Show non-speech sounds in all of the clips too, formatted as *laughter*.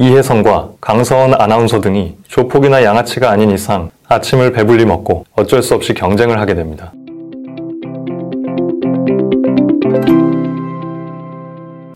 이혜성과 강서원 아나운서 등이 조폭이나 양아치가 아닌 이상 아침을 배불리 먹고 어쩔 수 없이 경쟁을 하게 됩니다.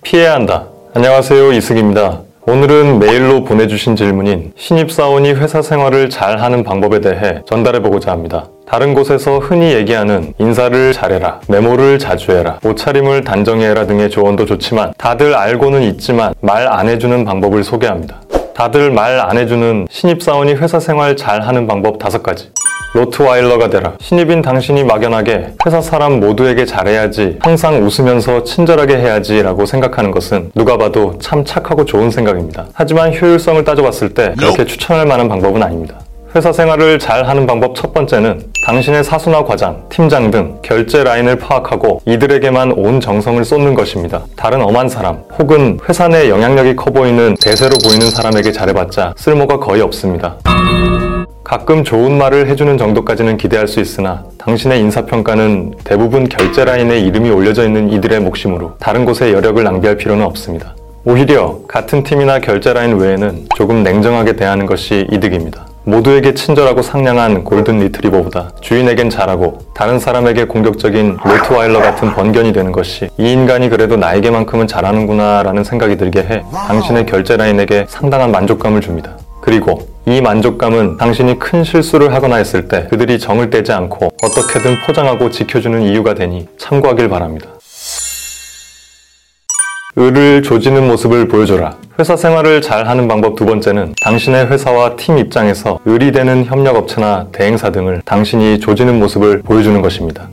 피해야 한다. 안녕하세요. 이승입니다. 오늘은 메일로 보내주신 질문인 신입사원이 회사 생활을 잘 하는 방법에 대해 전달해보고자 합니다. 다른 곳에서 흔히 얘기하는 인사를 잘해라, 메모를 자주 해라, 옷차림을 단정히 해라 등의 조언도 좋지만 다들 알고는 있지만 말 안 해주는 방법을 소개합니다. 다들 말 안 해주는 신입사원이 회사 생활 잘 하는 방법 다섯 가지. 로트와일러가 되라. 신입인 당신이 막연하게 회사 사람 모두에게 잘해야지, 항상 웃으면서 친절하게 해야지 라고 생각하는 것은 누가 봐도 참 착하고 좋은 생각입니다. 하지만 효율성을 따져봤을 때 그렇게 추천할 만한 방법은 아닙니다. 회사 생활을 잘 하는 방법 첫 번째는 당신의 사수나 과장, 팀장 등 결제 라인을 파악하고 이들에게만 온 정성을 쏟는 것입니다. 다른 엄한 사람 혹은 회사 내 영향력이 커 보이는 대세로 보이는 사람에게 잘해봤자 쓸모가 거의 없습니다. 가끔 좋은 말을 해주는 정도까지는 기대할 수 있으나 당신의 인사평가는 대부분 결제 라인에 이름이 올려져 있는 이들의 몫이므로 다른 곳에 여력을 낭비할 필요는 없습니다. 오히려 같은 팀이나 결제 라인 외에는 조금 냉정하게 대하는 것이 이득입니다. 모두에게 친절하고 상냥한 골든 리트리버보다 주인에겐 잘하고 다른 사람에게 공격적인 로트와일러 같은 번견이 되는 것이 이 인간이 그래도 나에게만큼은 잘하는구나 라는 생각이 들게 해 당신의 결제 라인에게 상당한 만족감을 줍니다. 그리고 이 만족감은 당신이 큰 실수를 하거나 했을 때 그들이 정을 떼지 않고 어떻게든 포장하고 지켜주는 이유가 되니 참고하길 바랍니다. 을을 조지는 모습을 보여줘라. 회사 생활을 잘 하는 방법 두 번째는 당신의 회사와 팀 입장에서 을이 되는 협력업체나 대행사 등을 당신이 조지는 모습을 보여주는 것입니다.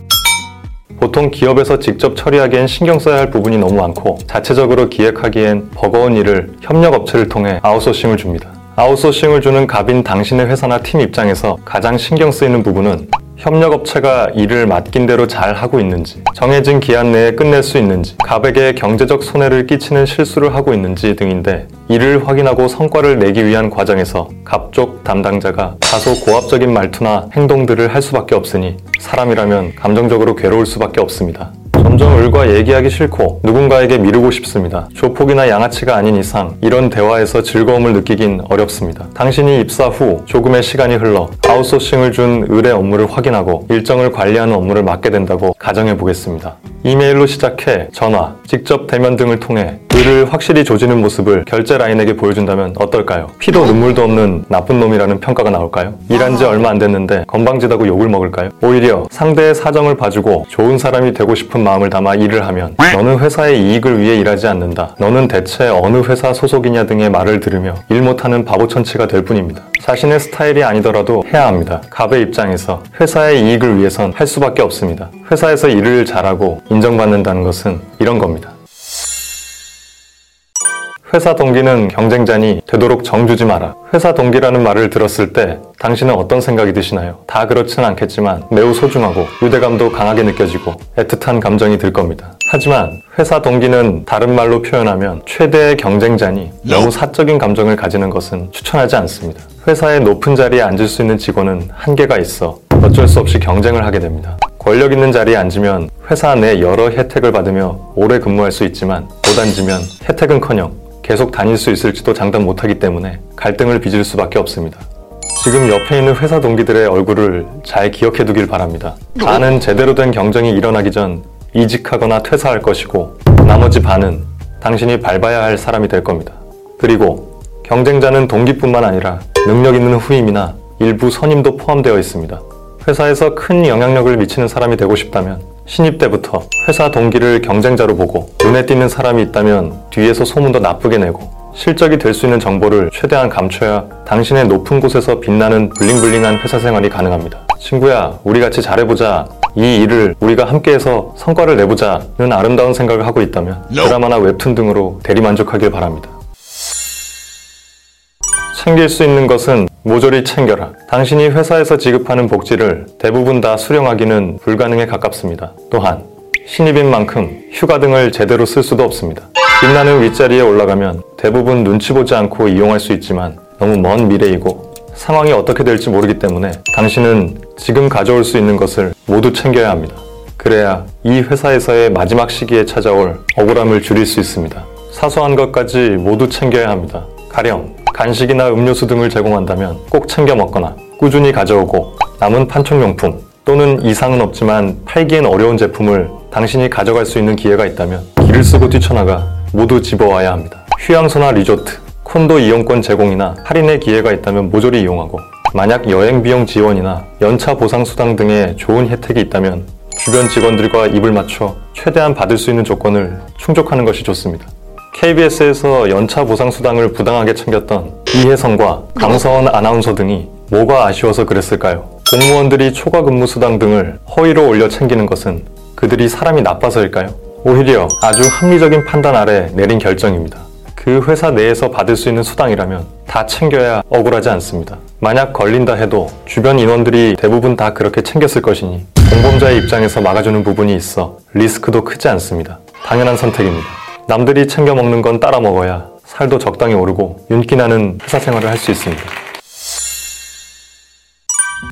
보통 기업에서 직접 처리하기엔 신경 써야 할 부분이 너무 많고 자체적으로 기획하기엔 버거운 일을 협력업체를 통해 아웃소싱을 줍니다. 아웃소싱을 주는 갑인 당신의 회사나 팀 입장에서 가장 신경 쓰이는 부분은 협력업체가 일을 맡긴 대로 잘 하고 있는지, 정해진 기한 내에 끝낼 수 있는지, 갑에게 경제적 손해를 끼치는 실수를 하고 있는지 등인데, 이를 확인하고 성과를 내기 위한 과정에서 갑쪽 담당자가 다소 고압적인 말투나 행동들을 할 수밖에 없으니 사람이라면 감정적으로 괴로울 수밖에 없습니다. 점점 을과 얘기하기 싫고 누군가에게 미루고 싶습니다. 조폭이나 양아치가 아닌 이상 이런 대화에서 즐거움을 느끼긴 어렵습니다. 당신이 입사 후 조금의 시간이 흘러 아웃소싱을 준 을의 업무를 확인하고 일정을 관리하는 업무를 맡게 된다고 가정해 보겠습니다. 이메일로 시작해 전화, 직접 대면 등을 통해 을을 확실히 조지는 모습을 결재 라인에게 보여준다면 어떨까요? 피도 눈물도 없는 나쁜 놈이라는 평가가 나올까요? 일한 지 얼마 안 됐는데 건방지다고 욕을 먹을까요? 오히려 상대의 사정을 봐주고 좋은 사람이 되고 싶은 마음을 담아 일을 하면 너는 회사의 이익을 위해 일하지 않는다. 너는 대체 어느 회사 소속이냐 등의 말을 들으며 일 못하는 바보천치가 될 뿐입니다. 자신의 스타일이 아니더라도 해야 합니다. 갑의 입장에서 회사의 이익을 위해선 할 수밖에 없습니다. 회사에서 일을 잘하고 인정받는다는 것은 이런 겁니다. 회사 동기는 경쟁자니 되도록 정주지 마라. 회사 동기라는 말을 들었을 때 당신은 어떤 생각이 드시나요? 다 그렇진 않겠지만 매우 소중하고 유대감도 강하게 느껴지고 애틋한 감정이 들 겁니다. 하지만 회사 동기는 다른 말로 표현하면 최대의 경쟁자니 너무 사적인 감정을 가지는 것은 추천하지 않습니다. 회사의 높은 자리에 앉을 수 있는 직원은 한계가 있어 어쩔 수 없이 경쟁을 하게 됩니다. 권력 있는 자리에 앉으면 회사 내 여러 혜택을 받으며 오래 근무할 수 있지만 못 앉으면 혜택은커녕 계속 다닐 수 있을지도 장담 못하기 때문에 갈등을 빚을 수밖에 없습니다. 지금 옆에 있는 회사 동기들의 얼굴을 잘 기억해 두길 바랍니다. 반은 제대로 된 경쟁이 일어나기 전 이직하거나 퇴사할 것이고 나머지 반은 당신이 밟아야 할 사람이 될 겁니다. 그리고 경쟁자는 동기뿐만 아니라 능력 있는 후임이나 일부 선임도 포함되어 있습니다. 회사에서 큰 영향력을 미치는 사람이 되고 싶다면 신입 때부터 회사 동기를 경쟁자로 보고 눈에 띄는 사람이 있다면 뒤에서 소문도 나쁘게 내고 실적이 될 수 있는 정보를 최대한 감춰야 당신의 높은 곳에서 빛나는 블링블링한 회사 생활이 가능합니다. 친구야, 우리 같이 잘해보자. 이 일을 우리가 함께해서 성과를 내보자는 아름다운 생각을 하고 있다면 드라마나 웹툰 등으로 대리만족하길 바랍니다. 챙길 수 있는 것은 모조리 챙겨라. 당신이 회사에서 지급하는 복지를 대부분 다 수령하기는 불가능에 가깝습니다. 또한 신입인 만큼 휴가 등을 제대로 쓸 수도 없습니다. 빛나는 윗자리에 올라가면 대부분 눈치 보지 않고 이용할 수 있지만 너무 먼 미래이고 상황이 어떻게 될지 모르기 때문에 당신은 지금 가져올 수 있는 것을 모두 챙겨야 합니다. 그래야 이 회사에서의 마지막 시기에 찾아올 억울함을 줄일 수 있습니다. 사소한 것까지 모두 챙겨야 합니다. 가령 간식이나 음료수 등을 제공한다면 꼭 챙겨 먹거나 꾸준히 가져오고 남은 판촉용품 또는 이상은 없지만 팔기엔 어려운 제품을 당신이 가져갈 수 있는 기회가 있다면 길을 쓰고 뛰쳐나가 모두 집어와야 합니다. 휴양소나 리조트, 콘도 이용권 제공이나 할인의 기회가 있다면 모조리 이용하고 만약 여행 비용 지원이나 연차 보상 수당 등의 좋은 혜택이 있다면 주변 직원들과 입을 맞춰 최대한 받을 수 있는 조건을 충족하는 것이 좋습니다. KBS에서 연차 보상 수당을 부당하게 챙겼던 이혜성과 강서원 아나운서 등이 뭐가 아쉬워서 그랬을까요? 공무원들이 초과 근무 수당 등을 허위로 올려 챙기는 것은 그들이 사람이 나빠서일까요? 오히려 아주 합리적인 판단 아래 내린 결정입니다. 그 회사 내에서 받을 수 있는 수당이라면 다 챙겨야 억울하지 않습니다. 만약 걸린다 해도 주변 인원들이 대부분 다 그렇게 챙겼을 것이니 공범자의 입장에서 막아주는 부분이 있어 리스크도 크지 않습니다. 당연한 선택입니다. 남들이 챙겨 먹는 건 따라 먹어야 살도 적당히 오르고 윤기 나는 회사 생활을 할 수 있습니다.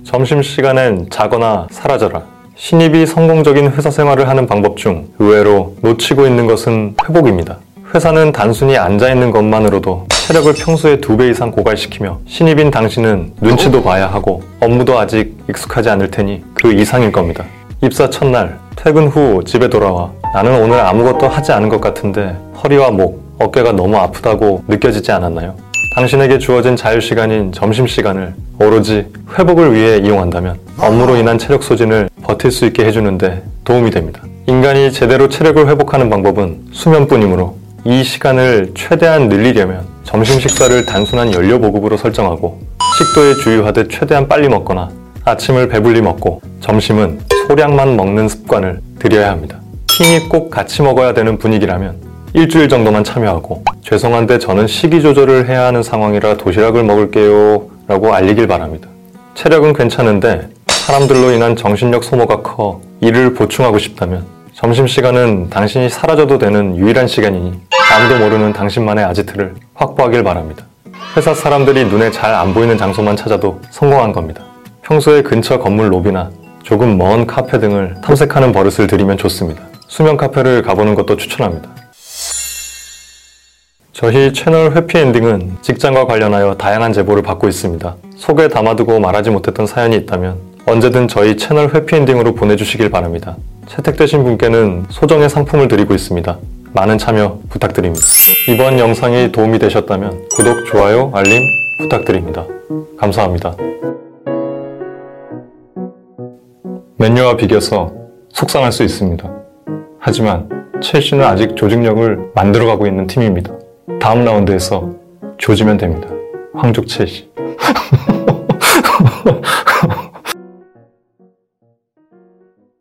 점심시간엔 자거나 사라져라. 신입이 성공적인 회사 생활을 하는 방법 중 의외로 놓치고 있는 것은 회복입니다. 회사는 단순히 앉아있는 것만으로도 체력을 평소의 두배 이상 고갈시키며 신입인 당신은 눈치도 봐야 하고 업무도 아직 익숙하지 않을 테니 그 이상일 겁니다. 입사 첫날 퇴근 후 집에 돌아와 나는 오늘 아무것도 하지 않은 것 같은데 허리와 목, 어깨가 너무 아프다고 느껴지지 않았나요? 당신에게 주어진 자유시간인 점심시간을 오로지 회복을 위해 이용한다면 업무로 인한 체력 소진을 버틸 수 있게 해주는데 도움이 됩니다. 인간이 제대로 체력을 회복하는 방법은 수면뿐이므로 이 시간을 최대한 늘리려면 점심 식사를 단순한 연료 보급으로 설정하고 식도에 주유하듯 최대한 빨리 먹거나 아침을 배불리 먹고 점심은 소량만 먹는 습관을 들여야 합니다. 팀이 꼭 같이 먹어야 되는 분위기라면 일주일 정도만 참여하고 죄송한데 저는 식이 조절을 해야 하는 상황이라 도시락을 먹을게요 라고 알리길 바랍니다. 체력은 괜찮은데 사람들로 인한 정신력 소모가 커 이를 보충하고 싶다면 점심시간은 당신이 사라져도 되는 유일한 시간이니 아무도 모르는 당신만의 아지트를 확보하길 바랍니다. 회사 사람들이 눈에 잘 안 보이는 장소만 찾아도 성공한 겁니다. 평소에 근처 건물 로비나 조금 먼 카페 등을 탐색하는 버릇을 들이면 좋습니다. 수면 카페를 가보는 것도 추천합니다. 저희 채널 회피 엔딩은 직장과 관련하여 다양한 제보를 받고 있습니다. 속에 담아두고 말하지 못했던 사연이 있다면 언제든 저희 채널 회피 엔딩으로 보내주시길 바랍니다. 채택되신 분께는 소정의 상품을 드리고 있습니다. 많은 참여 부탁드립니다. 이번 영상이 도움이 되셨다면 구독, 좋아요, 알림 부탁드립니다. 감사합니다. 맨유와 비겨서 속상할 수 있습니다. 하지만 첼시는 아직 조직력을 만들어가고 있는 팀입니다. 다음 라운드에서 조지면 됩니다. 황족 첼시. *laughs*